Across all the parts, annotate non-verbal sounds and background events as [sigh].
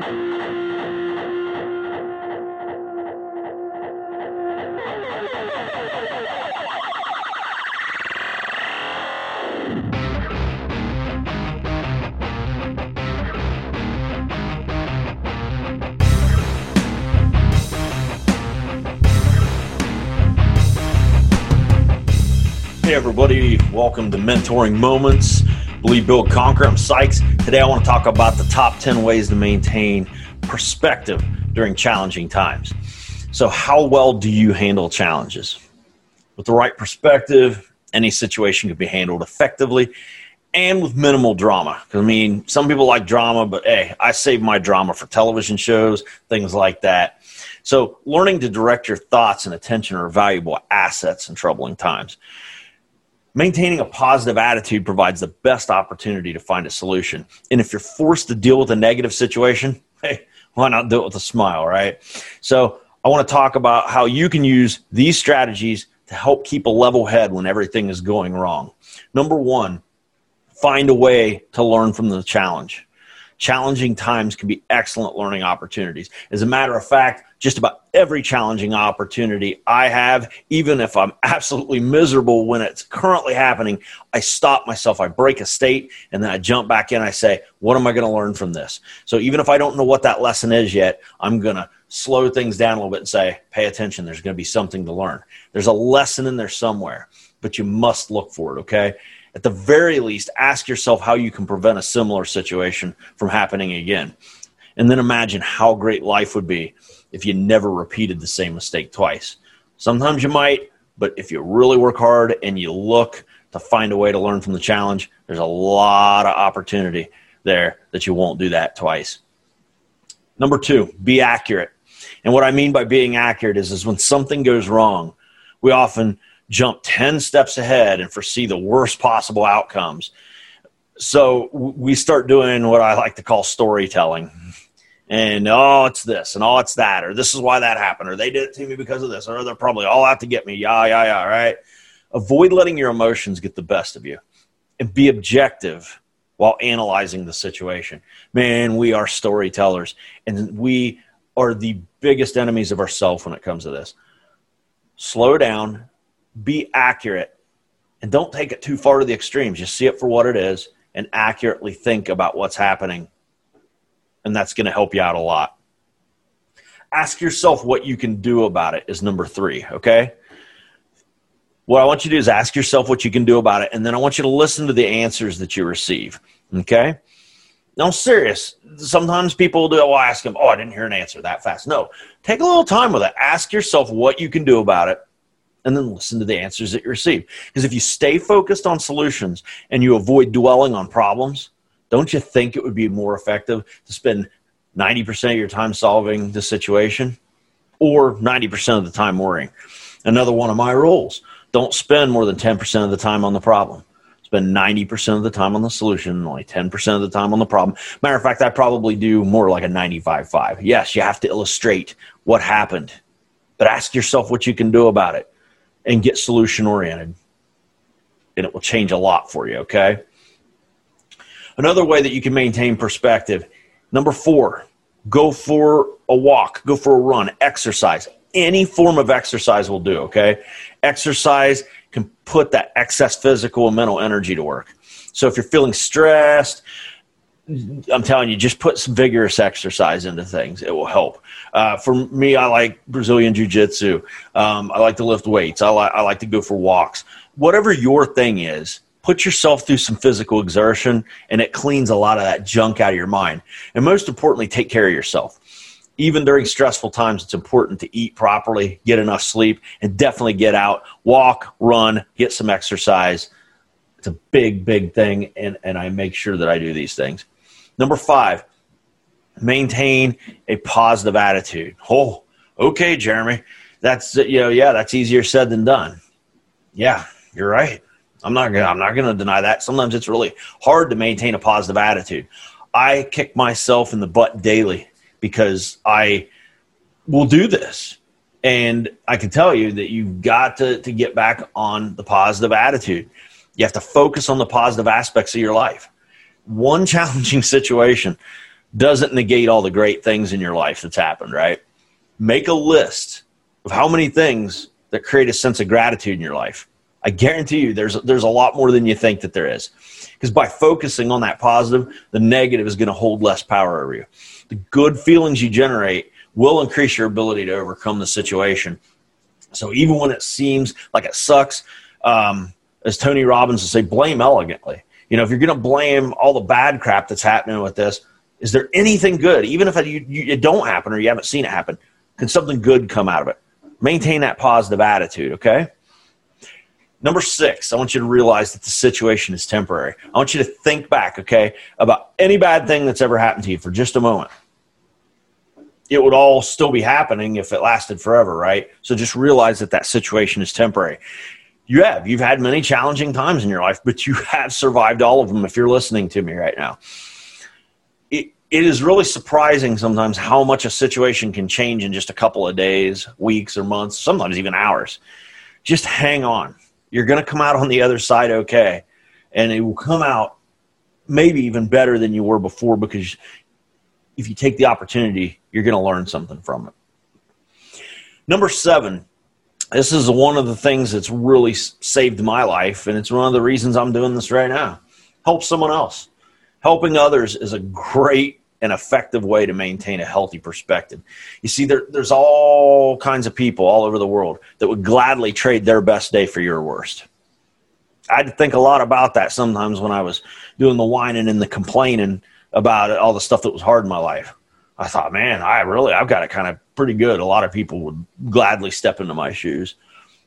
Hey, everybody, welcome to Mentoring Moments. Believe, Build, Conquer. I'm Sykes. Today, I want to talk about the top 10 ways to maintain perspective during challenging times. So, how well do you handle challenges? With the right perspective, any situation can be handled effectively and with minimal drama. Because I mean, some people like drama, but hey, I save my drama for television shows, things like that. So, learning to direct your thoughts and attention are valuable assets in troubling times. Maintaining a positive attitude provides the best opportunity to find a solution. And if you're forced to deal with a negative situation, [laughs] hey, why not do it with a smile, right? So, I want to talk about how you can use these strategies to help keep a level head when everything is going wrong. Number one, find a way to learn from the challenge. Challenging times can be excellent learning opportunities. As a matter of fact, just about every challenging opportunity I have, even if I'm [laughs] absolutely miserable when it's currently happening, I stop myself, I break a state, and then I jump back in. I say, What am I going to learn from this? So even if I don't know what that lesson is yet, I'm going to slow things down a little bit and say, Pay attention. There's going to be something to learn. There's a lesson in there somewhere, but you must look for it, okay? At the very least, ask yourself how you can prevent a similar situation from happening again. And then imagine how great life would be if you never repeated the same mistake twice. Sometimes you might, but if you really work hard and you look to find a way to learn from the challenge, there's a lot of opportunity there that you won't do that twice. Number two, be accurate. And what I mean by being accurate is, is when something goes wrong, we often jump 10 steps ahead and foresee the worst possible outcomes. So we start doing what I like to call storytelling and oh, it's this and oh, it's that, or this is why that happened, or they did it to me because of this, or they're probably all out to get me. Yeah, yeah, yeah, right? Avoid letting your emotions get the best of you and be objective while analyzing the situation. Man, we are storytellers and we are the biggest enemies of ourselves when it comes to this. Slow down, be accurate, and don't take it too far to the extremes. Just see it for what it is and accurately think about what's happening and that's going to help you out a lot. Ask yourself what you can do about it is number three, okay? What I want you to do is ask yourself what you can do about it, and then I want you to listen to the answers that you receive, okay? Now, serious. Sometimes people do, oh, well, ask them, oh, I didn't hear an answer that fast. No, take a little time with it. Ask yourself what you can do about it, and then listen to the answers that you receive. Because if you stay focused on solutions and you avoid dwelling on problems, don't you think it would be more effective to spend 90% of your time solving the situation or 90% of the time worrying? Another one of my rules don't spend more than 10% of the time on the problem. Spend 90% of the time on the solution and only 10% of the time on the problem. Matter of fact, I probably do more like a 95 5. Yes, you have to illustrate what happened, but ask yourself what you can do about it and get solution oriented. And it will change a lot for you, okay? Another way that you can maintain perspective. Number four, go for a walk, go for a run, exercise. Any form of exercise will do, okay? Exercise can put that excess physical and mental energy to work. So if you're feeling stressed, I'm telling you, just put some vigorous exercise into things. It will help. Uh, for me, I like Brazilian Jiu Jitsu. Um, I like to lift weights. I, li- I like to go for walks. Whatever your thing is, put yourself through some physical exertion and it cleans a lot of that junk out of your mind. And most importantly, take care of yourself. Even during stressful times, it's important to eat properly, get enough sleep, and definitely get out, walk, run, get some exercise. It's a big, big thing, and, and I make sure that I do these things. Number five, maintain a positive attitude. Oh, okay, Jeremy. That's, you know, yeah, that's easier said than done. Yeah, you're right. I'm not gonna I'm not gonna deny that. Sometimes it's really hard to maintain a positive attitude. I kick myself in the butt daily because I will do this. And I can tell you that you've got to, to get back on the positive attitude. You have to focus on the positive aspects of your life. One [laughs] challenging situation doesn't negate all the great things in your life that's happened, right? Make a list of how many things that create a sense of gratitude in your life. I guarantee you there's there's a lot more than you think that there is. Because by focusing on that positive, the negative is going to hold less power over you. The good feelings you generate will increase your ability to overcome the situation. So even when it seems like it sucks, um, as Tony Robbins would say, blame elegantly. You know, if you're going to blame all the bad crap that's happening with this, is there anything good? Even if it, you, you, it don't happen or you haven't seen it happen, can something good come out of it? Maintain that positive attitude, okay? Number six, I want you to realize that the situation is temporary. I want you to think back, okay, about any bad thing that's ever happened to you for just a moment. It would all still be happening if it lasted forever, right? So just realize that that situation is temporary you have. You've had many challenging times in your life, but you have survived all of them if you're listening to me right now. It, it is really surprising sometimes how much a situation can change in just a couple of days, weeks, or months, sometimes even hours. Just hang on. You're going to come out on the other side okay. And it will come out maybe even better than you were before because if you take the opportunity, you're going to learn something from it. Number seven, this is one of the things that's really saved my life, and it's one of the reasons I'm doing this right now. Help someone else. Helping others is a great and effective way to maintain a healthy perspective. You see, there, there's all kinds of people all over the world that would gladly trade their best day for your worst. I had to think a lot about that sometimes when I was doing the whining and the complaining about all the stuff that was hard in my life. I thought, man, I really, I've got to kind of pretty good. A lot of people would gladly step into my shoes.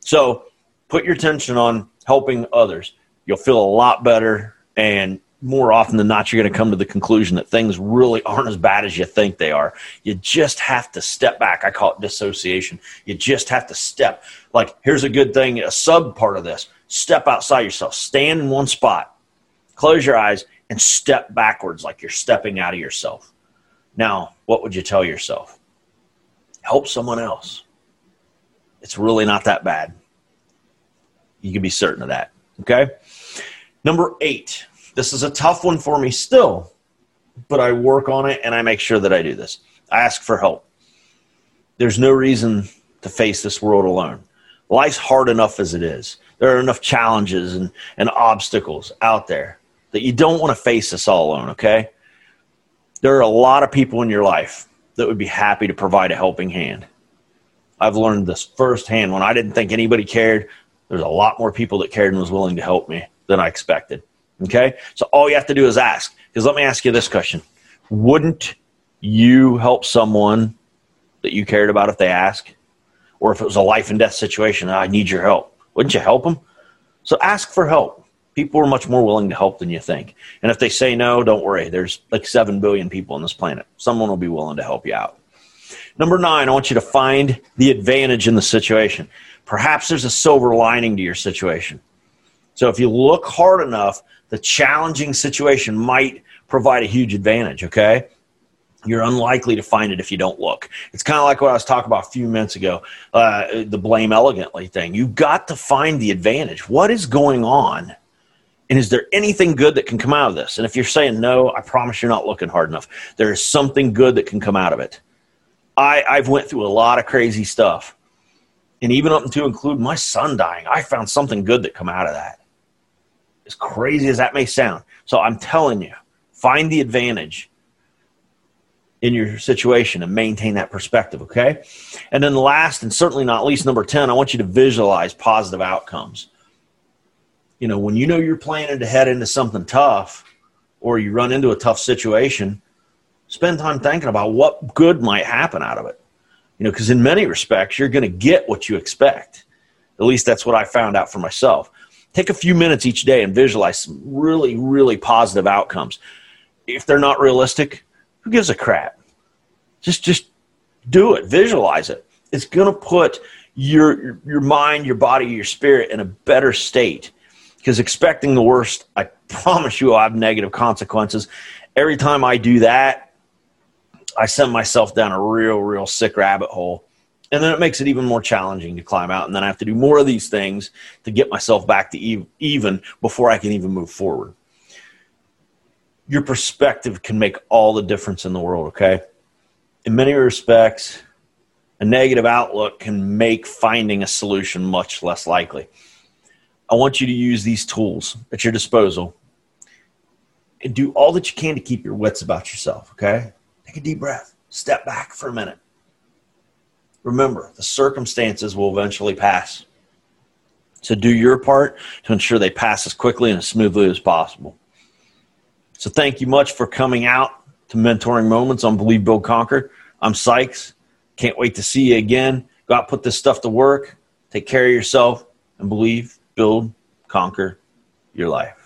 So put your attention on helping others. You'll feel a lot better. And more often than not, you're going to come to the conclusion that things really aren't as bad as you think they are. You just have to step back. I call it dissociation. You just have to step. Like, here's a good thing, a sub part of this step outside yourself, stand in one spot, close your eyes, and step backwards like you're stepping out of yourself. Now, what would you tell yourself? Help someone else. It's really not that bad. You can be certain of that. Okay? Number eight. This is a tough one for me still, but I work on it and I make sure that I do this. I ask for help. There's no reason to face this world alone. Life's hard enough as it is. There are enough challenges and, and obstacles out there that you don't want to face this all alone, okay? There are a lot of people in your life that would be happy to provide a helping hand. I've learned this firsthand. When I didn't think anybody cared, there's a lot more people that cared and was willing to help me than I expected. Okay? So all you have to do is ask. Because let me ask you this question Wouldn't you help someone that you cared about if they ask? Or if it was a life and death situation, I need your help. Wouldn't you help them? So ask for help people are much more willing to help than you think. And if they say no, don't worry. There's like 7 billion people on this planet. Someone will be willing to help you out. Number nine, I want you to find the advantage in the situation. Perhaps there's a silver lining to your situation. So if you look hard enough, the challenging situation might provide a huge advantage, okay? You're unlikely to find it if you don't look. It's kind of like what I was talking about a few minutes ago, uh, the blame elegantly thing. You've got to find the advantage. What is going on? And is there anything good that can come out of this? And if you're saying no, I promise you're not looking hard enough. There is something good that can come out of it. I, I've went through a lot of crazy stuff. And even up to include my son dying, I found something good that come out of that. As crazy as that may sound. So I'm telling you, find the advantage in your situation and maintain that perspective, okay? And then last and certainly not least, number 10, I want you to visualize positive outcomes you know, when you know you're planning to head into something tough or you run into a tough situation, spend time thinking about what good might happen out of it. You know, because in many respects, you're going to get what you expect. At least that's what I found out for myself. Take a few minutes each day and visualize some really, really positive outcomes. If they're not realistic, who gives a crap? Just, just do it. Visualize it. It's going to put your your mind, your body, your spirit in a better state because expecting the worst, I promise you, will have negative consequences. Every time I do that, I send myself down a real, real sick rabbit hole. And then it makes it even more challenging to climb out. And then I have to do more of these things to get myself back to even before I can even move forward. your perspective can make all the difference in the world, okay? In many respects, a negative outlook can make finding a solution much less likely. I want you to use these tools at your disposal and do all that you can to keep your wits about yourself, okay? Take a deep breath, step back for a minute. Remember, the circumstances will eventually pass. So do your part to ensure they pass as quickly and as smoothly as possible. So thank you much for coming out to Mentoring Moments on Believe, Build, Conquer. I'm Sykes. Can't wait to see you again. Go out, put this stuff to work. Take care of yourself and believe, build, conquer your life.